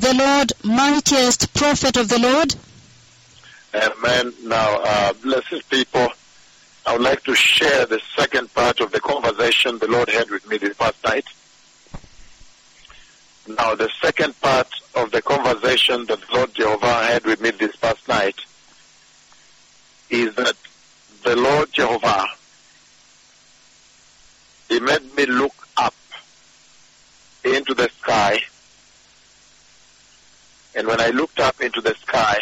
the Lord, mightiest prophet of the Lord. Amen. Now, uh, blessed people, I would like to share the second part of the conversation the Lord had with me this past night. Now, the second part of the conversation that the Lord Jehovah had with me this past night is that the Lord Jehovah, He made me look up into the sky. And when I looked up into the sky,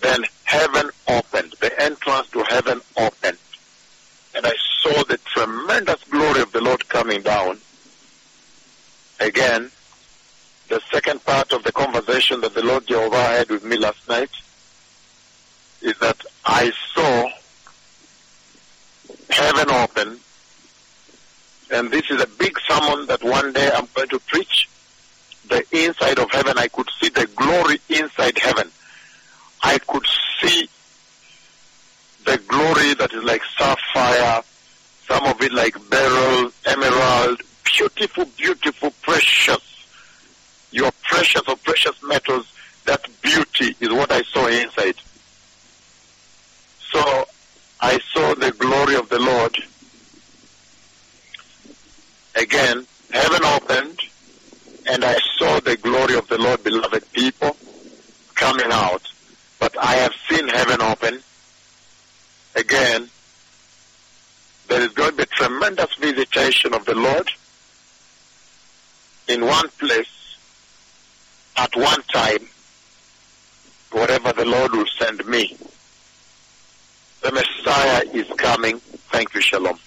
then heaven opened, the entrance to heaven opened. And I saw the tremendous glory of the Lord coming down. Again, the second part of the conversation that the Lord Jehovah had with me last night is that I saw heaven open. And this is a big sermon that one day I'm going to preach. The inside of heaven, I could see the glory inside heaven. I could see the glory that is like sapphire, some of it like beryl, emerald, beautiful, beautiful, precious. Your precious or precious metals, that beauty is what I saw inside. So I saw the glory of the Lord. Again, heaven opened, and I saw the glory of the Lord, beloved people, coming out. But I have seen heaven open. Again, there is going to be tremendous visitation of the Lord in one place at one time, wherever the Lord will send me. The Messiah is coming. Thank you, Shalom.